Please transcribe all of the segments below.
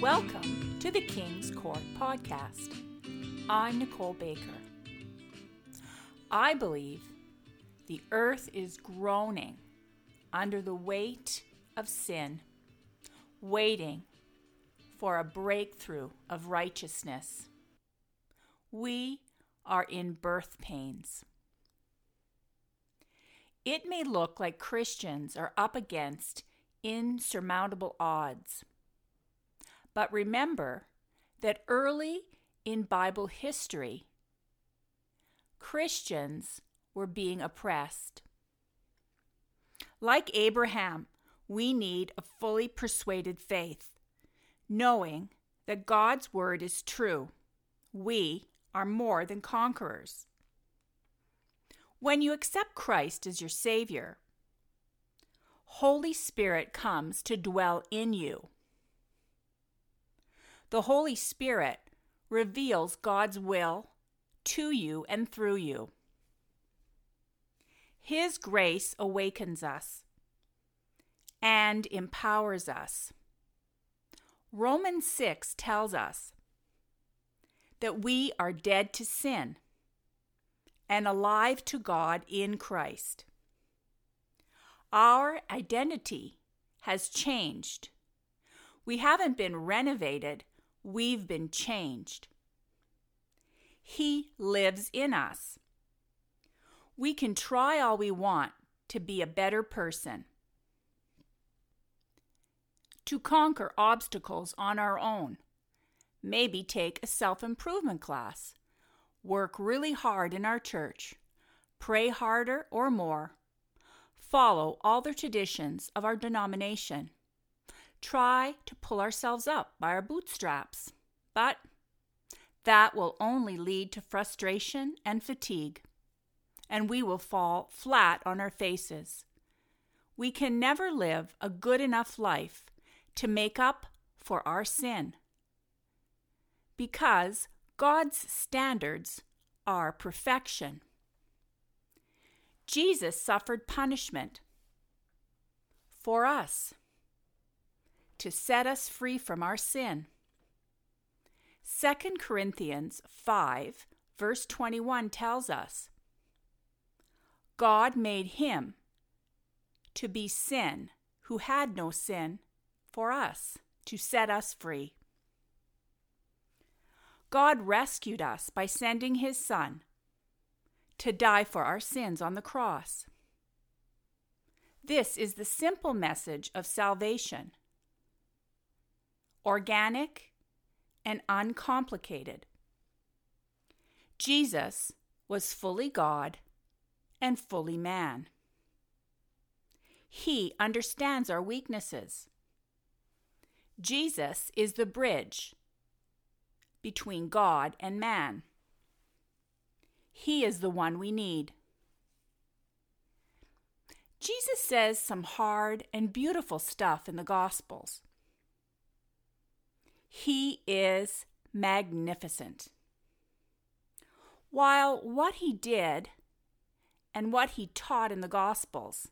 Welcome to the King's Court Podcast. I'm Nicole Baker. I believe the earth is groaning under the weight of sin, waiting for a breakthrough of righteousness. We are in birth pains. It may look like Christians are up against insurmountable odds but remember that early in Bible history, Christians were being oppressed. Like Abraham, we need a fully persuaded faith, knowing that God's word is true. We are more than conquerors. When you accept Christ as your Savior, Holy Spirit comes to dwell in you the Holy Spirit reveals God's will to you and through you. His grace awakens us and empowers us. Romans 6 tells us that we are dead to sin and alive to God in Christ. Our identity has changed. We haven't been renovated We've been changed. He lives in us. We can try all we want to be a better person, to conquer obstacles on our own, maybe take a self improvement class, work really hard in our church, pray harder or more, follow all the traditions of our denomination. Try to pull ourselves up by our bootstraps. But that will only lead to frustration and fatigue, and we will fall flat on our faces. We can never live a good enough life to make up for our sin because God's standards are perfection. Jesus suffered punishment for us to set us free from our sin. 2 Corinthians 5, verse 21 tells us God made him to be sin who had no sin for us, to set us free. God rescued us by sending his Son to die for our sins on the cross. This is the simple message of salvation organic, and uncomplicated. Jesus was fully God and fully man. He understands our weaknesses. Jesus is the bridge between God and man. He is the one we need. Jesus says some hard and beautiful stuff in the Gospels. He is magnificent. While what he did and what he taught in the Gospels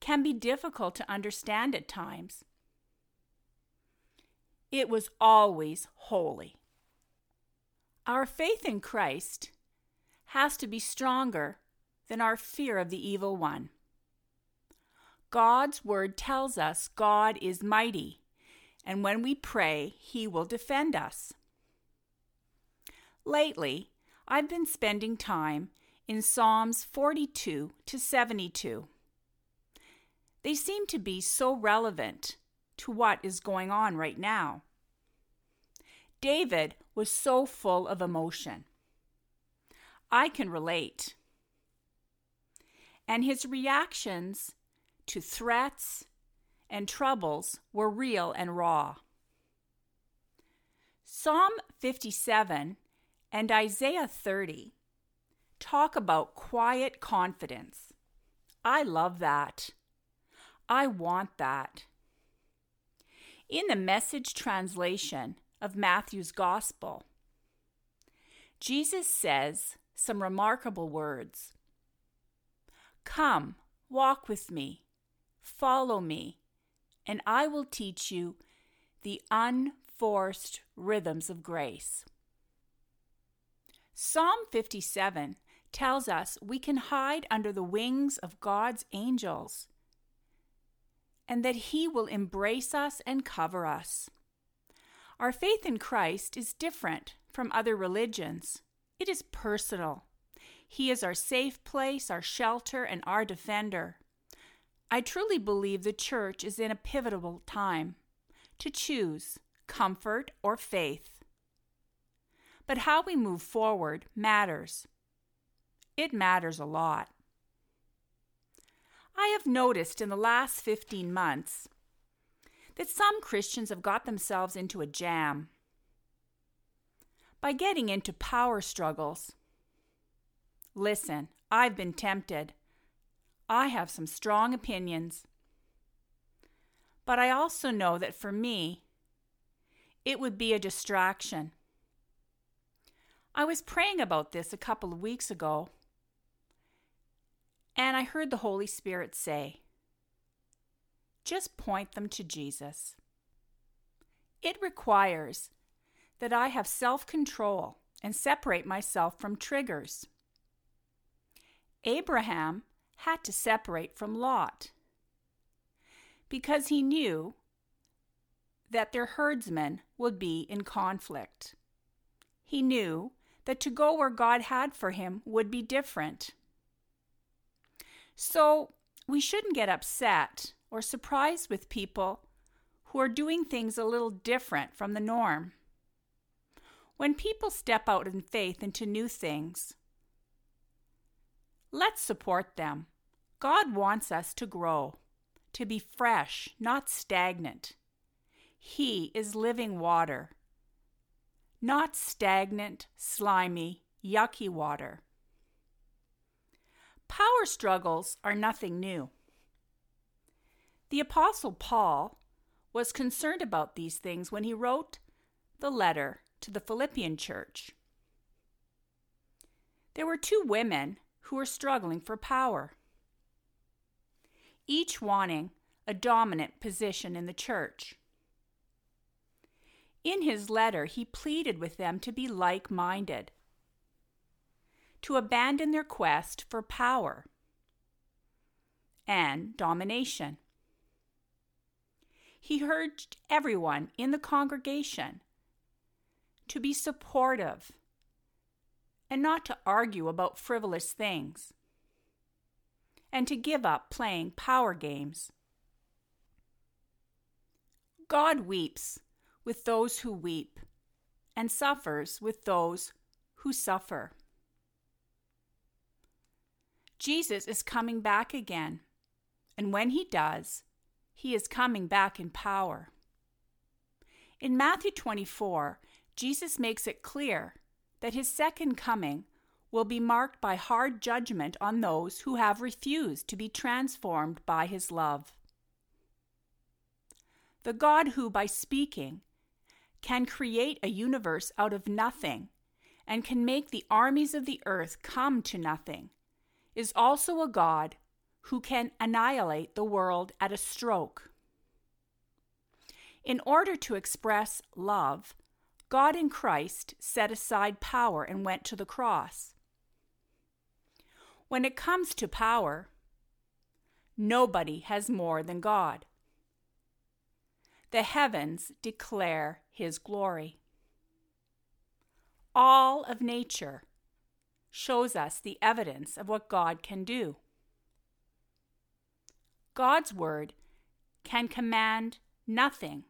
can be difficult to understand at times, it was always holy. Our faith in Christ has to be stronger than our fear of the evil one. God's word tells us God is mighty and when we pray, He will defend us. Lately, I've been spending time in Psalms 42 to 72. They seem to be so relevant to what is going on right now. David was so full of emotion. I can relate. And his reactions to threats and troubles were real and raw. Psalm 57 and Isaiah 30 Talk about quiet confidence. I love that. I want that. In the message translation of Matthew's Gospel, Jesus says some remarkable words Come, walk with me, follow me, and I will teach you the unforced rhythms of grace. Psalm 57 tells us we can hide under the wings of God's angels and that He will embrace us and cover us. Our faith in Christ is different from other religions, it is personal. He is our safe place, our shelter, and our defender. I truly believe the church is in a pivotal time to choose comfort or faith. But how we move forward matters. It matters a lot. I have noticed in the last 15 months that some Christians have got themselves into a jam by getting into power struggles. Listen, I've been tempted. I have some strong opinions. But I also know that for me, it would be a distraction. I was praying about this a couple of weeks ago, and I heard the Holy Spirit say, just point them to Jesus. It requires that I have self control and separate myself from triggers. Abraham had to separate from Lot because he knew that their herdsmen would be in conflict. He knew that to go where God had for him would be different. So we shouldn't get upset or surprised with people who are doing things a little different from the norm. When people step out in faith into new things, let's support them. God wants us to grow, to be fresh, not stagnant. He is living water, not stagnant, slimy, yucky water. Power struggles are nothing new. The Apostle Paul was concerned about these things when he wrote the letter to the Philippian church. There were two women who were struggling for power, each wanting a dominant position in the church. In his letter, he pleaded with them to be like minded, to abandon their quest for power and domination. He urged everyone in the congregation to be supportive and not to argue about frivolous things, and to give up playing power games. God weeps with those who weep and suffers with those who suffer. Jesus is coming back again, and when he does, he is coming back in power. In Matthew 24, Jesus makes it clear that his second coming will be marked by hard judgment on those who have refused to be transformed by his love. The God who, by speaking, can create a universe out of nothing and can make the armies of the earth come to nothing, is also a God who can annihilate the world at a stroke. In order to express love, God in Christ set aside power and went to the cross. When it comes to power, nobody has more than God. The heavens declare his glory. All of nature shows us the evidence of what God can do. God's word can command nothing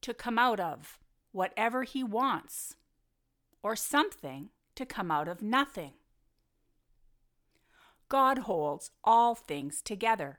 to come out of whatever he wants, or something to come out of nothing. God holds all things together.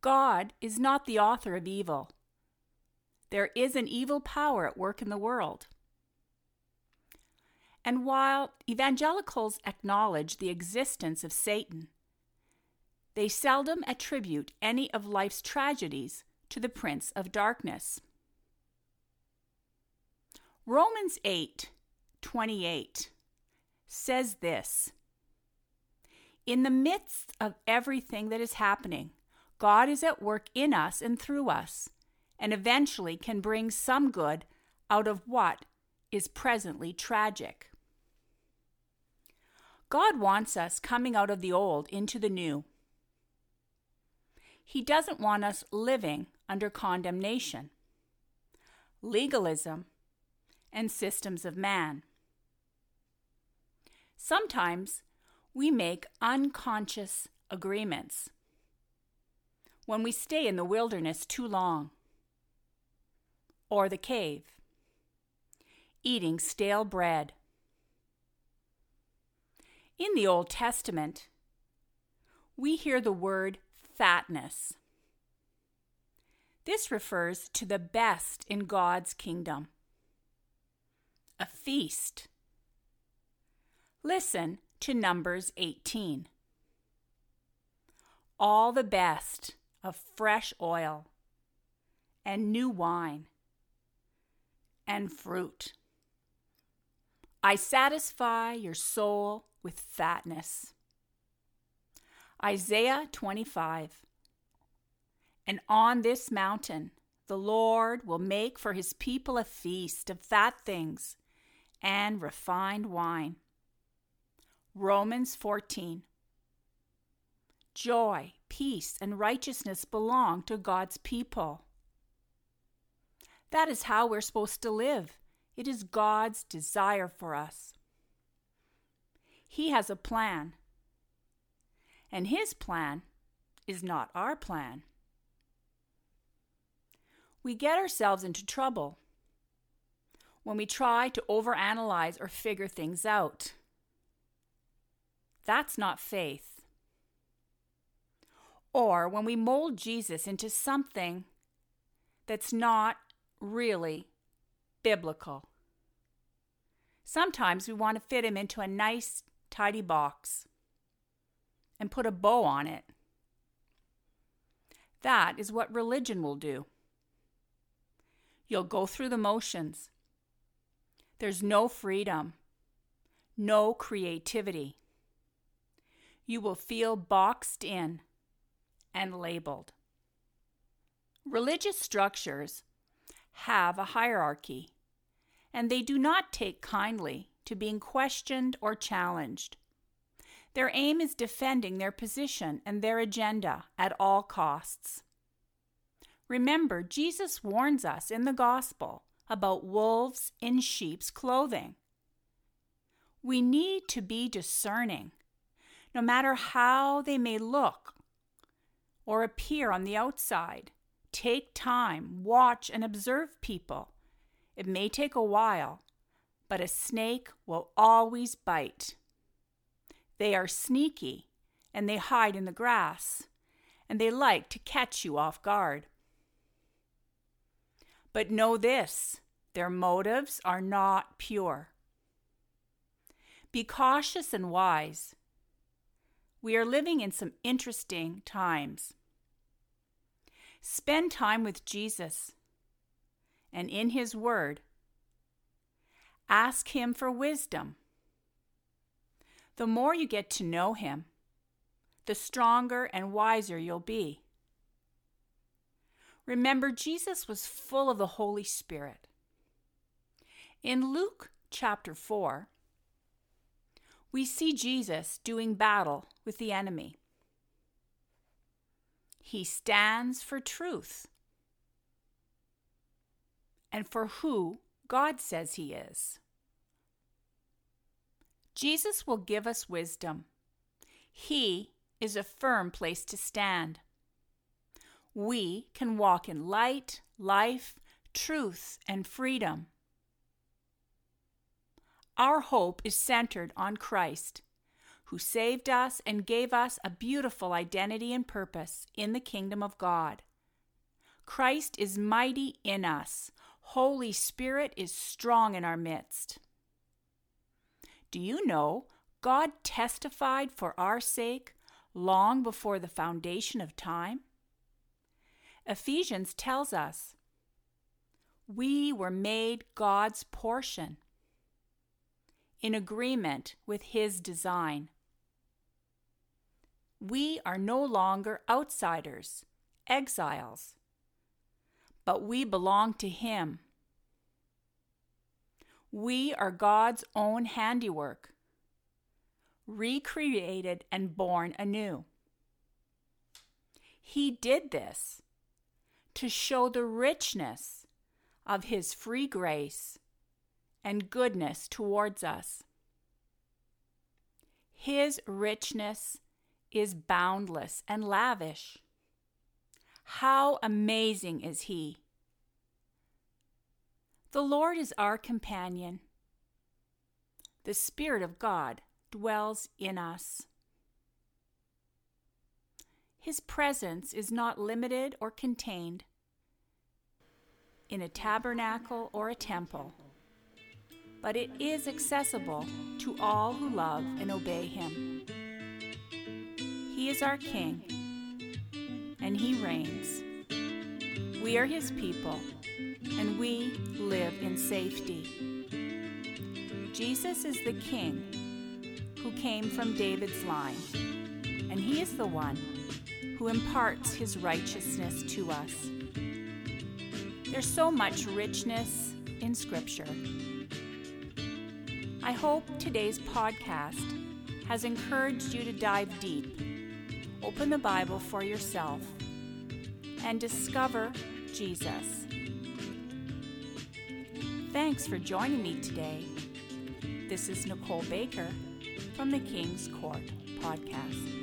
God is not the author of evil. There is an evil power at work in the world. And while evangelicals acknowledge the existence of Satan, they seldom attribute any of life's tragedies to the prince of darkness. Romans 8:28 says this In the midst of everything that is happening, God is at work in us and through us, and eventually can bring some good out of what is presently tragic. God wants us coming out of the old into the new. He doesn't want us living under condemnation, legalism, and systems of man. Sometimes we make unconscious agreements when we stay in the wilderness too long or the cave, eating stale bread. In the Old Testament, we hear the word fatness. This refers to the best in God's kingdom a feast. Listen to Numbers 18. All the best of fresh oil and new wine and fruit. I satisfy your soul with fatness. Isaiah 25. And on this mountain the Lord will make for his people a feast of fat things and refined wine. Romans 14. Joy, peace, and righteousness belong to God's people. That is how we're supposed to live. It is God's desire for us. He has a plan, and His plan is not our plan. We get ourselves into trouble when we try to overanalyze or figure things out. That's not faith. Or when we mold Jesus into something that's not really biblical. Sometimes we want to fit him into a nice, tidy box and put a bow on it. That is what religion will do. You'll go through the motions there's no freedom, no creativity. You will feel boxed in and labeled. Religious structures have a hierarchy, and they do not take kindly to being questioned or challenged. Their aim is defending their position and their agenda at all costs. Remember, Jesus warns us in the gospel about wolves in sheep's clothing. We need to be discerning, no matter how they may look or appear on the outside. Take time, watch, and observe people. It may take a while, but a snake will always bite. They are sneaky and they hide in the grass, and they like to catch you off guard. But know this their motives are not pure. Be cautious and wise. We are living in some interesting times. Spend time with Jesus and in His Word. Ask Him for wisdom. The more you get to know Him, the stronger and wiser you'll be. Remember, Jesus was full of the Holy Spirit. In Luke chapter 4, we see Jesus doing battle with the enemy. He stands for truth and for who God says he is. Jesus will give us wisdom. He is a firm place to stand we can walk in light, life, truth, and freedom. Our hope is centered on Christ, who saved us and gave us a beautiful identity and purpose in the kingdom of God. Christ is mighty in us. Holy Spirit is strong in our midst. Do you know God testified for our sake long before the foundation of time? Ephesians tells us we were made God's portion in agreement with His design. We are no longer outsiders, exiles, but we belong to Him. We are God's own handiwork, recreated and born anew. He did this to show the richness of His free grace and goodness towards us. His richness is boundless and lavish. How amazing is He! The Lord is our companion. The Spirit of God dwells in us. His presence is not limited or contained in a tabernacle or a temple, but it is accessible to all who love and obey Him. He is our King, and He reigns. We are His people, and we live in safety. Jesus is the King who came from David's line, and He is the one who imparts His righteousness to us. There's so much richness in Scripture. I hope today's podcast has encouraged you to dive deep open the Bible for yourself and discover Jesus. Thanks for joining me today. This is Nicole Baker from the King's Court Podcast.